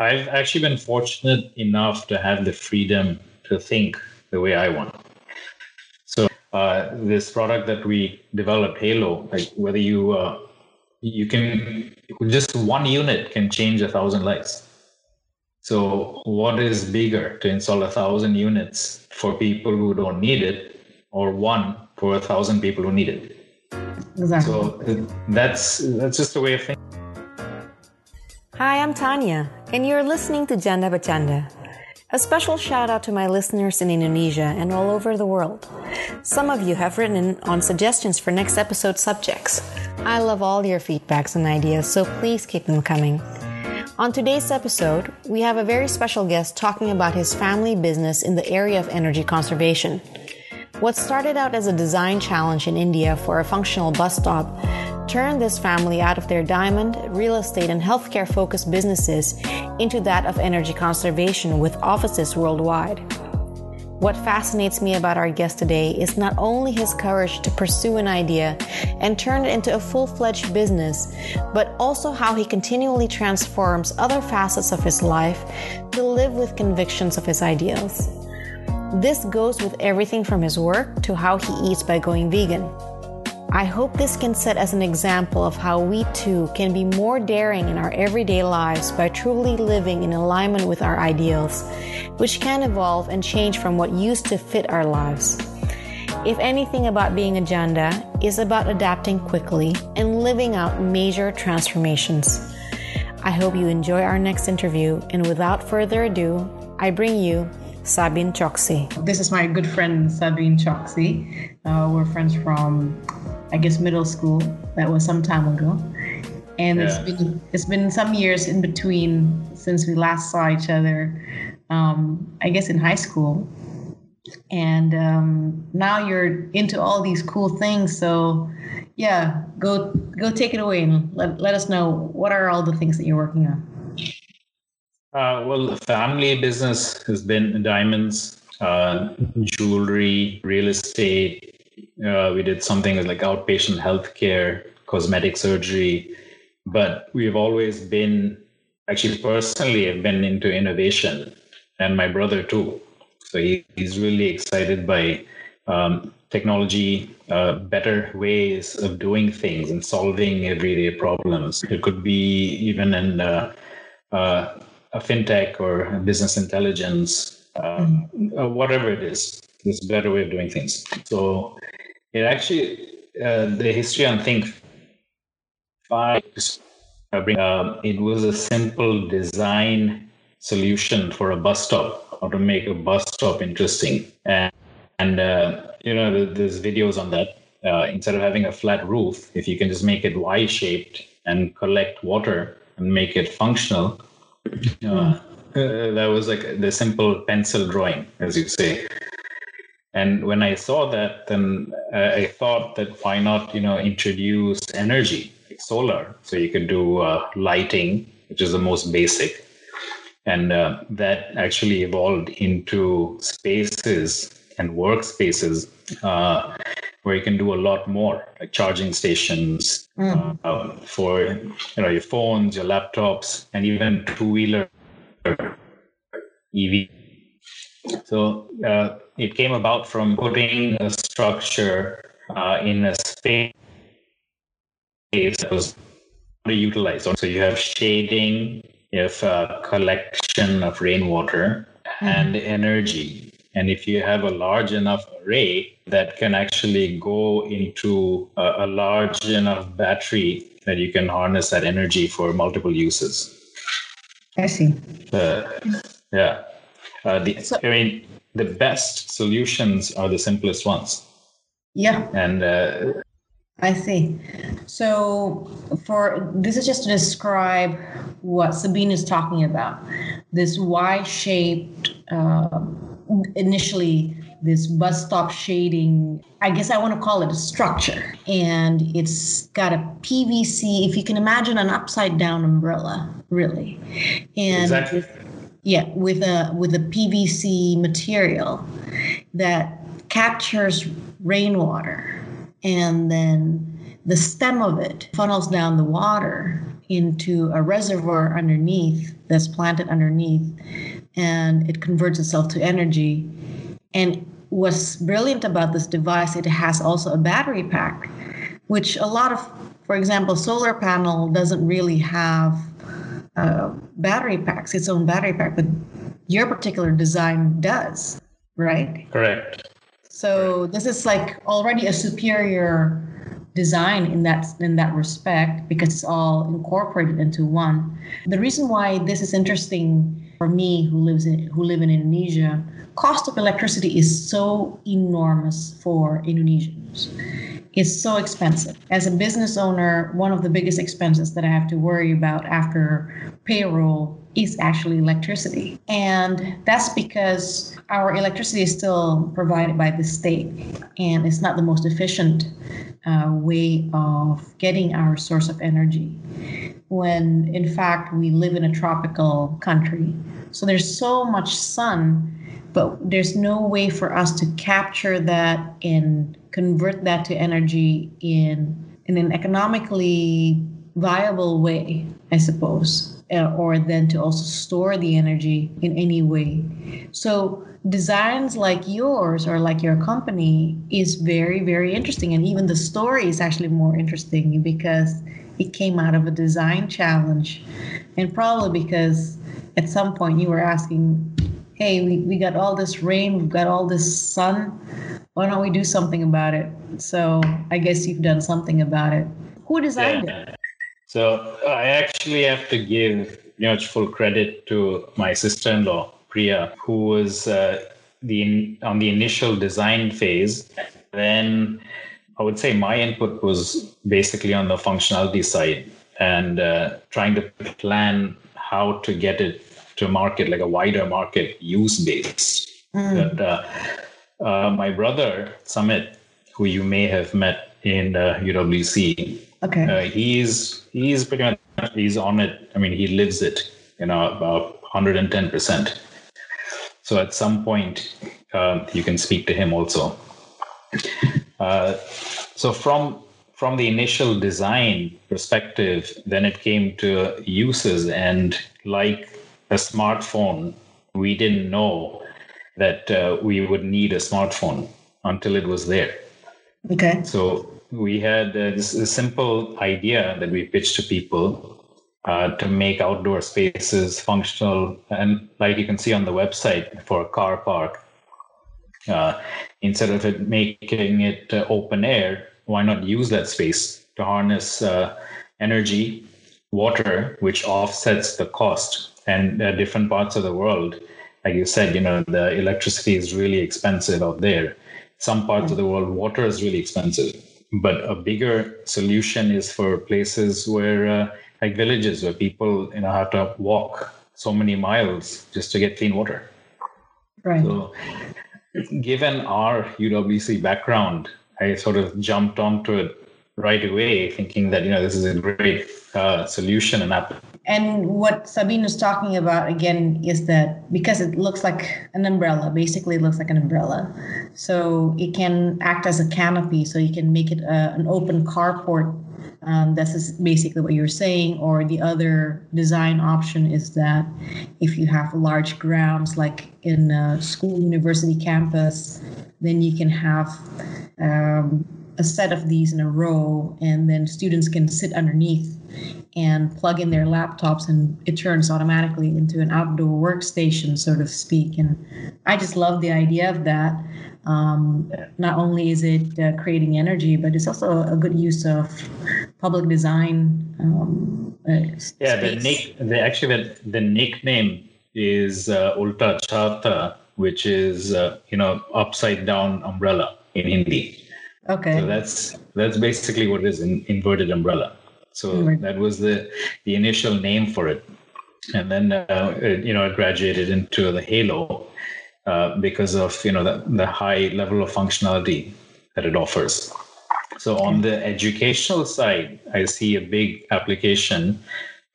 I've actually been fortunate enough to have the freedom to think the way I want. So uh, this product that we developed, Halo, like whether you uh, you can just one unit can change a thousand lives. So what is bigger to install a thousand units for people who don't need it, or one for a thousand people who need it? Exactly. So that's that's just a way of thinking. Hi, I'm Tanya, and you're listening to Janda Bercanda. A special shout out to my listeners in Indonesia and all over the world. Some of you have written on suggestions for next episode subjects. I love all your feedbacks and ideas, so please keep them coming. On today's episode, we have a very special guest talking about his family business in the area of energy conservation. What started out as a design challenge in India for a functional bus stop turned this family out of their diamond, real estate, and healthcare focused businesses into that of energy conservation with offices worldwide. What fascinates me about our guest today is not only his courage to pursue an idea and turn it into a full fledged business, but also how he continually transforms other facets of his life to live with convictions of his ideals. This goes with everything from his work to how he eats by going vegan. I hope this can set as an example of how we too can be more daring in our everyday lives by truly living in alignment with our ideals, which can evolve and change from what used to fit our lives. If anything about being a Janda is about adapting quickly and living out major transformations. I hope you enjoy our next interview, and without further ado, I bring you Sabine Choksi. This is my good friend Sabine Choksi. Uh, we're friends from I guess middle school. That was some time ago, and yeah. it's been it's been some years in between since we last saw each other. Um, I guess in high school, and um, now you're into all these cool things. So, yeah, go go take it away and let let us know what are all the things that you're working on. Uh, well, the family business has been diamonds, uh, jewelry, real estate, uh, we did something like outpatient healthcare, cosmetic surgery, but we've always been actually personally have been into innovation, and my brother too. So he, he's really excited by um, technology, uh, better ways of doing things and solving everyday problems. It could be even in uh, uh, a fintech or business intelligence, mm. whatever it is. There's a better way of doing things. So it actually, uh, the history on Think Five, uh, it was a simple design solution for a bus stop, or to make a bus stop interesting. And, and uh, you know, there's videos on that. Uh, instead of having a flat roof, if you can just make it Y-shaped and collect water and make it functional, uh, that was like the simple pencil drawing, as you say. And when I saw that, then uh, I thought that why not, you know, introduce energy, like solar, so you could do uh, lighting, which is the most basic, and uh, that actually evolved into spaces and workspaces uh, where you can do a lot more, like charging stations mm. for you know your phones, your laptops, and even two-wheeler EV. So uh, it came about from putting a structure uh, in a space that was underutilized. So you have shading, you have a collection of rainwater mm-hmm. and energy. And if you have a large enough array that can actually go into a, a large enough battery that you can harness that energy for multiple uses. I see. Uh, yeah. Uh, the, so, I mean, the best solutions are the simplest ones. Yeah. And uh, I see. So for this is just to describe what Sabine is talking about. This Y-shaped, uh, initially this bus stop shading. I guess I want to call it a structure, and it's got a PVC. If you can imagine an upside down umbrella, really, and exactly yeah, with a with a PVC material that captures rainwater and then the stem of it funnels down the water into a reservoir underneath that's planted underneath and it converts itself to energy. And what's brilliant about this device it has also a battery pack which a lot of for example solar panel doesn't really have uh, battery packs its own battery pack but your particular design does right correct so this is like already a superior design in that in that respect because it's all incorporated into one. The reason why this is interesting for me who lives in who live in Indonesia, cost of electricity is so enormous for Indonesians. It's so expensive. As a business owner, one of the biggest expenses that I have to worry about after payroll is actually electricity. And that's because our electricity is still provided by the state and it's not the most efficient uh, way of getting our source of energy when in fact we live in a tropical country. So there's so much sun, but there's no way for us to capture that and convert that to energy in in an economically viable way, I suppose. Uh, or then to also store the energy in any way. So designs like yours or like your company is very very interesting and even the story is actually more interesting because it came out of a design challenge and probably because at some point you were asking hey we, we got all this rain we've got all this sun why don't we do something about it so i guess you've done something about it who designed yeah. it so i actually have to give much full credit to my sister-in-law Priya, who was uh, the on the initial design phase. Then I would say my input was basically on the functionality side and uh, trying to plan how to get it to market, like a wider market use base. Mm. But, uh, uh, my brother Summit, who you may have met in UWC, uh, okay, uh, he's he's pretty much he's on it. I mean, he lives it. You know, about 110 percent. So at some point, uh, you can speak to him also. Uh, so from from the initial design perspective, then it came to uses, and like a smartphone, we didn't know that uh, we would need a smartphone until it was there. Okay. So we had uh, this, simple idea that we pitched to people uh, to make outdoor spaces functional. And like you can see on the website for a car park, uh, instead of it making it uh, open air, why not use that space to harness uh, energy, water, which offsets the cost? And uh, different parts of the world, like you said, you know, the electricity is really expensive out there. Some parts of the world, water is really expensive. But a bigger solution is for places where uh, like villages where people you know have to walk so many miles just to get clean water. Right. So, given our UWC background, I sort of jumped onto it right away, thinking that you know this is a great uh, solution and app. And what Sabine is talking about again is that because it looks like an umbrella, basically it looks like an umbrella, so it can act as a canopy. So you can make it a, uh, an open carport um, this is basically what you're saying. Or the other design option is that if you have large grounds like in a school university campus, then you can have um, a set of these in a row, and then students can sit underneath and plug in their laptops, and it turns automatically into an outdoor workstation, so to speak. And I just love the idea of that. Um, not only is it uh, creating energy, but it's also a good use of public design. Um, uh, yeah, the nick, the actually the, the nickname is uh, Ulta Chhata, which is uh, you know upside down umbrella in Hindi. Okay. So that's that's basically what it is, an inverted umbrella. So mm-hmm. that was the the initial name for it, and then uh, it, you know it graduated into the Halo, uh, because of you know the, the high level of functionality that it offers. So on the educational side, I see a big application.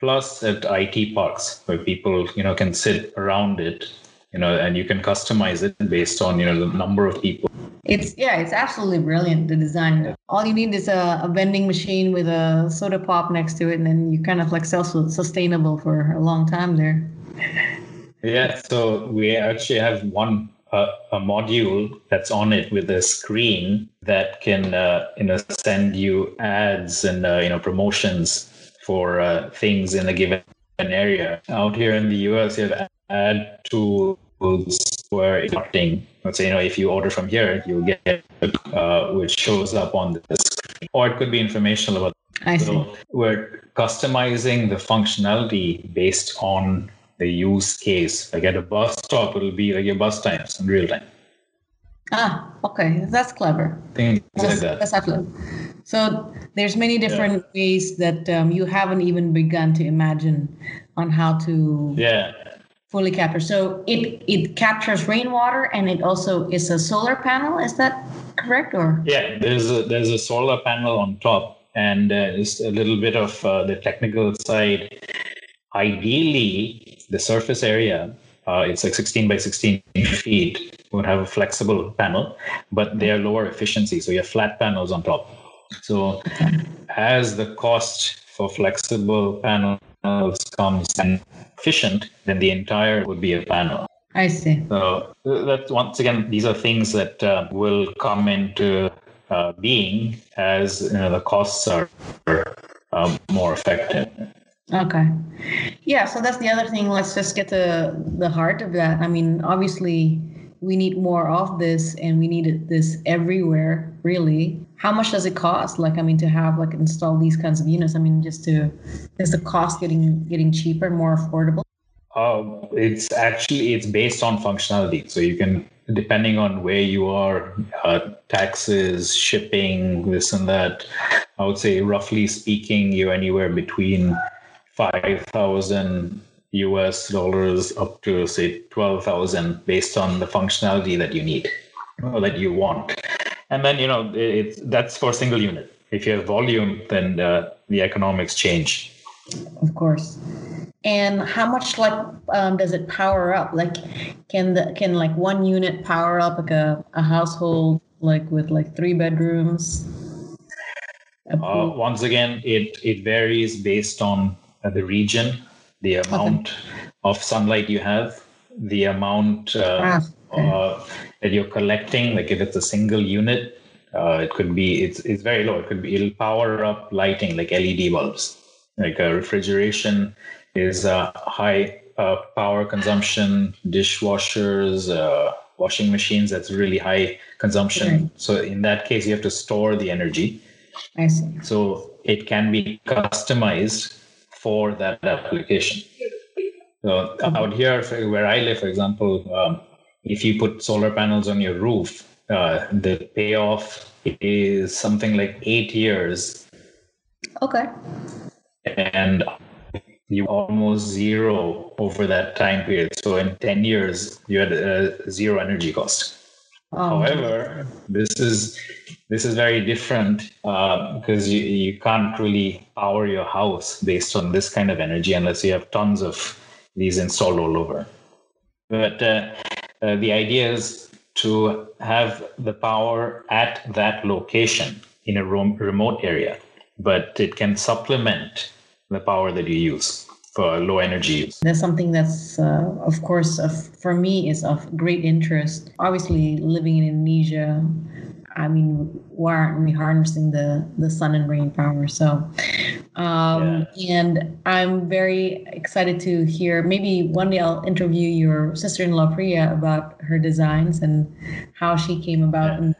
Plus at IT parks where people you know can sit around it, you know, and you can customize it based on you know the number of people It's yeah, it's absolutely brilliant. The design. All you need is a, a vending machine with a soda pop next to it, and then you kind of like self sustainable for a long time there. Yeah, so we actually have one uh, a module that's on it with a screen that can uh, you know send you ads and uh, you know promotions for uh, things in a given area. Out here in the US, you have ad tools where marketing. Let's say you know if you order from here, you'll get uh, which shows up on the screen, or it could be informational about. I see. So we're customizing the functionality based on the use case. Like at a bus stop, it'll be like your bus times in real time. Ah, okay, that's clever. Things that's, like that. That's. So there's many different yeah. ways that um, you haven't even begun to imagine on how to yeah fully capture. So it it captures rainwater and it also is a solar panel. Is that correct or? Yeah, there's a there's a solar panel on top and uh, just a little bit of uh, the technical side. Ideally, the surface area uh, it's like 16 by 16 feet would have a flexible panel, but they are lower efficiency. So you have flat panels on top. So as the cost for flexible panels comes and efficient, then the entire would be a panel. I see. So that's once again, these are things that uh, will come into uh, being as you know, the costs are uh, more effective. Okay. Yeah, so that's the other thing. Let's just get to the heart of that. I mean, obviously, we need more of this and we need this everywhere, really. How much does it cost? Like, I mean, to have like install these kinds of units. I mean, just to is the cost getting getting cheaper, more affordable? Uh, it's actually it's based on functionality. So you can depending on where you are, uh, taxes, shipping, this and that. I would say roughly speaking, you're anywhere between 5,000 US dollars up to say 12,000 based on the functionality that you need or that you want. And then, you know, it's that's for single unit. If you have volume, then uh, the economics change. Of course. And how much like um, does it power up? Like, can the can like one unit power up like a, a household like with like three bedrooms? Uh, once again, it it varies based on uh, the region, the amount okay. of sunlight you have, the amount uh, ah, okay. Uh, that you're collecting. Like if it's a single unit, uh, it could be it's it's very low. It could be it'll power up lighting like LED bulbs. Like a refrigeration is a high uh, power consumption. Dishwashers, uh, washing machines, that's really high consumption. Right. So in that case, you have to store the energy. I see. So it can be customized for that application. So out here, where I live, for example, um, if you put solar panels on your roof, uh, the payoff is something like eight years. Okay. And you almost zero over that time period. So in 10 years, you had a zero energy cost. Oh. However, this is this is very different uh, because you, you can't really power your house based on this kind of energy unless you have tons of these installed all over. But uh, uh, the idea is to have the power at that location in a remote area, but it can supplement the power that you use for low energy use. That's something that's, uh, of course, uh, for me is of great interest. Obviously, living in Indonesia, I mean, why aren't we harnessing the the sun and rain power? So, um, yeah. and I'm very excited to hear. Maybe one day I'll interview your sister-in-law Priya about her designs and how she came about yeah. and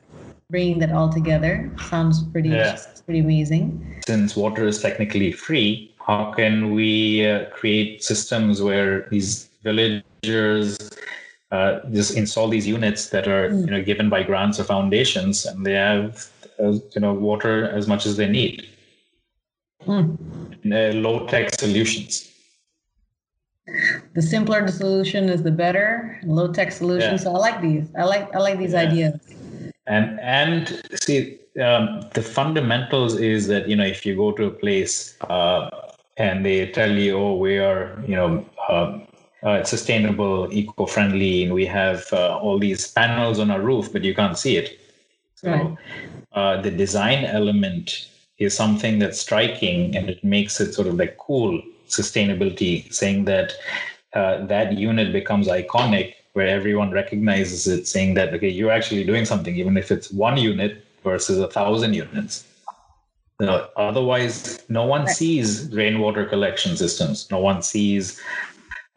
bringing that all together. Sounds pretty yeah. pretty amazing. Since water is technically free, how can we uh, create systems where these villagers uh, just install these units that are mm. you know given by grants or foundations and they have uh, you know water as much as they need mm. low tech solutions the simpler the solution is the better low tech solutions yeah. so i like these i like i like these yeah. ideas and and see um, the fundamentals is that you know if you go to a place uh, and they tell you, oh, we are, you know, uh, uh, sustainable, eco-friendly, and we have uh, all these panels on our roof, but you can't see it. So right. uh, the design element is something that's striking and it makes it sort of like cool sustainability, saying that uh, that unit becomes iconic where everyone recognizes it, saying that, okay, you're actually doing something, even if it's one unit versus a thousand units. Uh, otherwise, no one sees rainwater collection systems. No one sees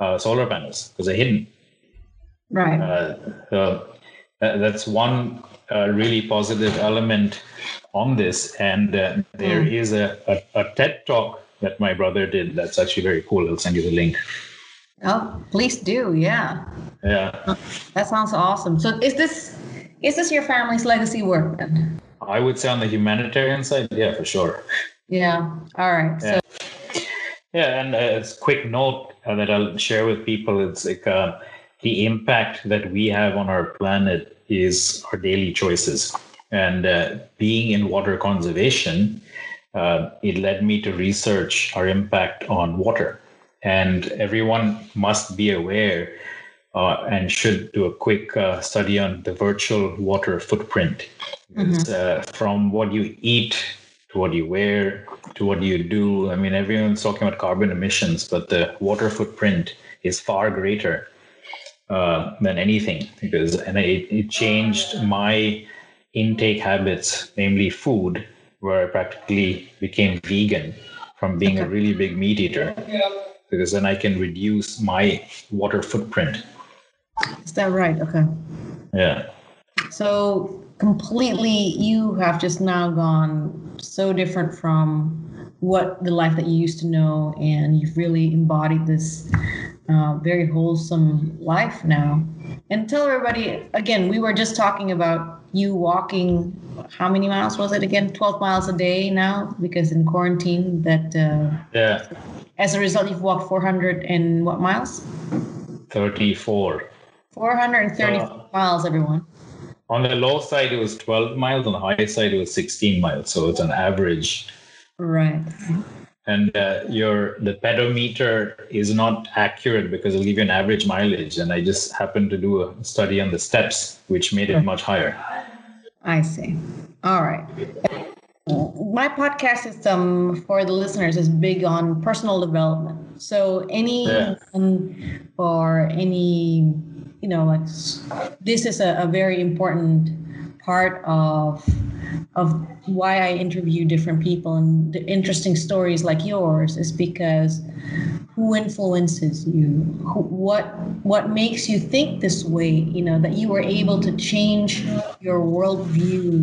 uh, solar panels because they're hidden. Right. Uh, that's one uh, really positive element on this. And uh, there mm. is a, a, a TED talk that my brother did that's actually very cool. I'll send you the link. Oh, please do. Yeah. Yeah. That sounds awesome. So is this is this your family's legacy work then? I would say on the humanitarian side, yeah, for sure. Yeah. All right. Yeah. So yeah, and uh, a quick note uh, that I'll share with people, it's like uh, the impact that we have on our planet is our daily choices. And uh, being in water conservation, uh, it led me to research our impact on water. And everyone must be aware uh, and should do a quick uh, study on the virtual water footprint. Mm-hmm. Uh, from what you eat to what you wear to what you do. I mean, everyone's talking about carbon emissions, but the water footprint is far greater uh, than anything because and it, it changed my intake habits, namely food, where I practically became vegan from being a really big meat eater because then I can reduce my water footprint. Is that right? Okay. Yeah. So completely, you have just now gone so different from what the life that you used to know, and you've really embodied this uh, very wholesome life now. And tell everybody again, we were just talking about you walking. How many miles was it again? Twelve miles a day now, because in quarantine, that uh, yeah. As a result, you've walked four hundred and what miles? Thirty-four. Four hundred and thirty-four uh, miles, everyone. On the low side, it was twelve miles. On the high side, it was sixteen miles. So it's an average. Right and uh, your the pedometer is not accurate because it'll give you an average mileage. And i just happened to do a study on the steps which made it much higher. I see. All right. My podcast system for the listeners is big on personal development. So any yeah. or any you know like this is a, a very important part of of why I interview different people and the interesting stories like yours is because who influences you? Who, what what makes you think this way you know that you were able to change your worldview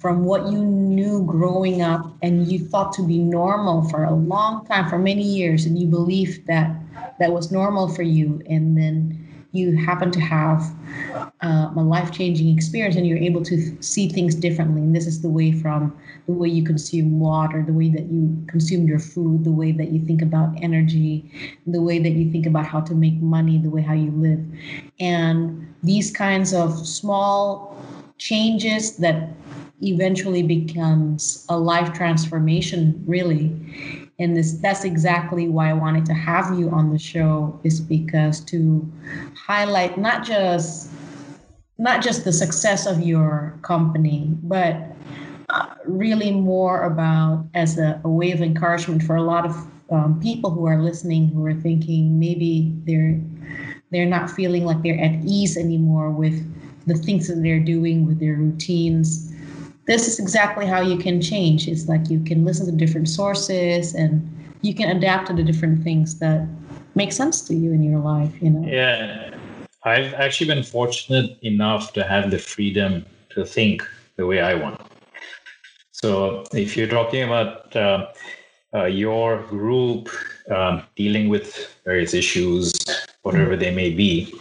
from what you knew growing up and you thought to be normal for a long time for many years and you believed that that was normal for you and then you happen to have uh, a life changing experience and you're able to see things differently. And this is the way from the way you consume water, the way that you consume your food, the way that you think about energy, the way that you think about how to make money, the way how you live. And these kinds of small changes that eventually becomes a life transformation really and this that's exactly why I wanted to have you on the show is because to highlight not just not just the success of your company but uh, really more about as a, a, way of encouragement for a lot of um, people who are listening who are thinking maybe they're they're not feeling like they're at ease anymore with the things that they're doing with their routines this is exactly how you can change. It's like you can listen to different sources and you can adapt to the different things that make sense to you in your life, you know? Yeah. I've actually been fortunate enough to have the freedom to think the way I want. So if you're talking about uh, uh, your group um, dealing with various issues, whatever they may be,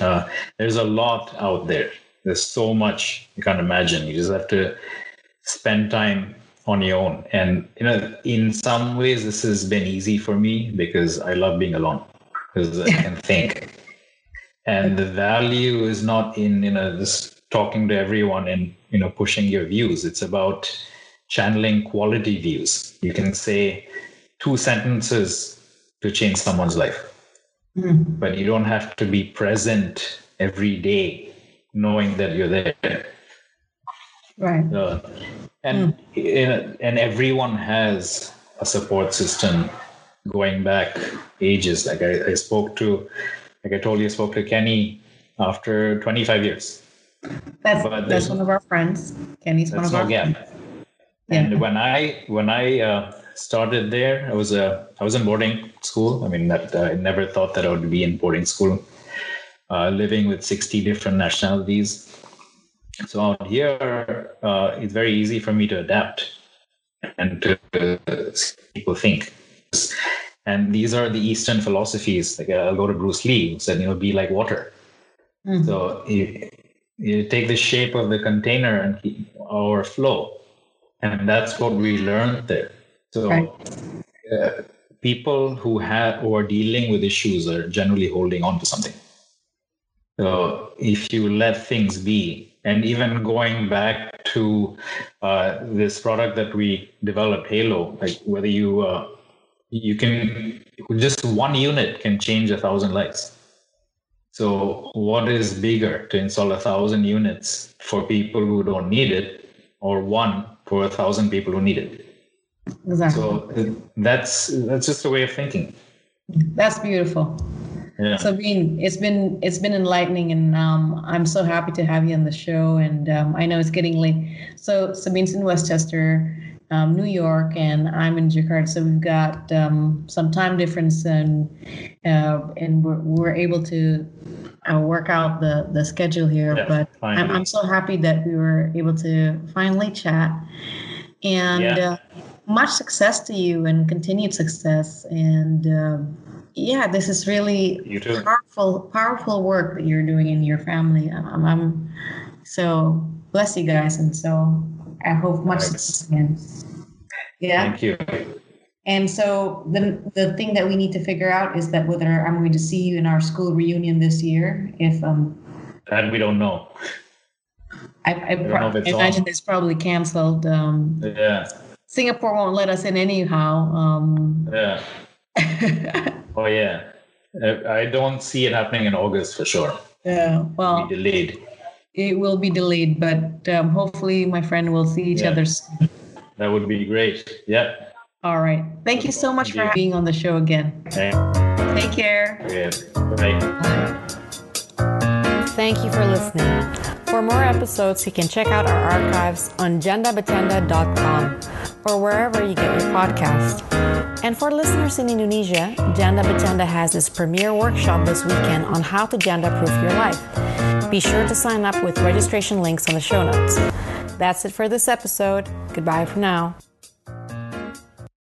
uh, there's a lot out there. There's so much you can't imagine. You just have to spend time on your own. And you know, in some ways, this has been easy for me because I love being alone because I can think. And the value is not in you know just talking to everyone and you know pushing your views. It's about channeling quality views. You can say two sentences to change someone's life, mm-hmm. but you don't have to be present every day knowing that you're there. Right. Uh, and mm. and everyone has a support system going back ages. Like I, I spoke to, like I told you, I spoke to Kenny after 25 years. That's that's one of our friends. Kenny's one of our yeah. friends. And yeah. when I when I uh, started there, I was a uh, I was in boarding school. I mean, that I never thought that I would be in boarding school, uh, living with 60 different nationalities. So out here, uh, it's very easy for me to adapt and to uh, people think. And these are the Eastern philosophies. Like I'll go to Bruce Lee, who said, you know, be like water. Mm-hmm. So you, you take the shape of the container and keep our flow, and that's what we learned there. So right. uh, people who have or are dealing with issues are generally holding on to something. So if you let things be, and even going back to uh, this product that we developed, Halo, like whether you uh, you can just one unit can change a thousand lives. So what is bigger to install a thousand units for people who don't need it, or one for a thousand people who need it? Exactly. So that's that's just a way of thinking. That's beautiful. Yeah. Sabine, it's been it's been enlightening, and um, I'm so happy to have you on the show. And um, I know it's getting late. So Sabine's in Westchester, um, New York, and I'm in Jakarta. So we've got um, some time difference, and uh, and we're, we're able to uh, work out the the schedule here. Yeah, but I'm, I'm so happy that we were able to finally chat. And yeah. uh, much success to you, and continued success, and uh, yeah, this is really powerful, powerful work that you're doing in your family. Um, I'm so bless you guys, and so I hope much success again. Yeah. Thank you. And so the the thing that we need to figure out is that whether I'm going to see you in our school reunion this year, if um. That we don't know. I, I, pro- I imagine it's probably canceled. Um, yeah. Singapore won't let us in anyhow. Um, yeah. oh yeah, I don't see it happening in August for sure. Yeah, well, be delayed. It will be delayed, but um, hopefully, my friend, will see each yeah. other soon. That would be great. Yeah. All right. Thank you so much Thank for you. being on the show again. Okay. Take care. Yeah. Bye. Thank you for listening. For more episodes, you can check out our archives on jandabercanda.com or wherever you get your podcast. And for listeners in Indonesia, Janda Bercanda has its premiere workshop this weekend on how to janda proof your life. Be sure to sign up with registration links on the show notes. That's it for this episode. Goodbye for now.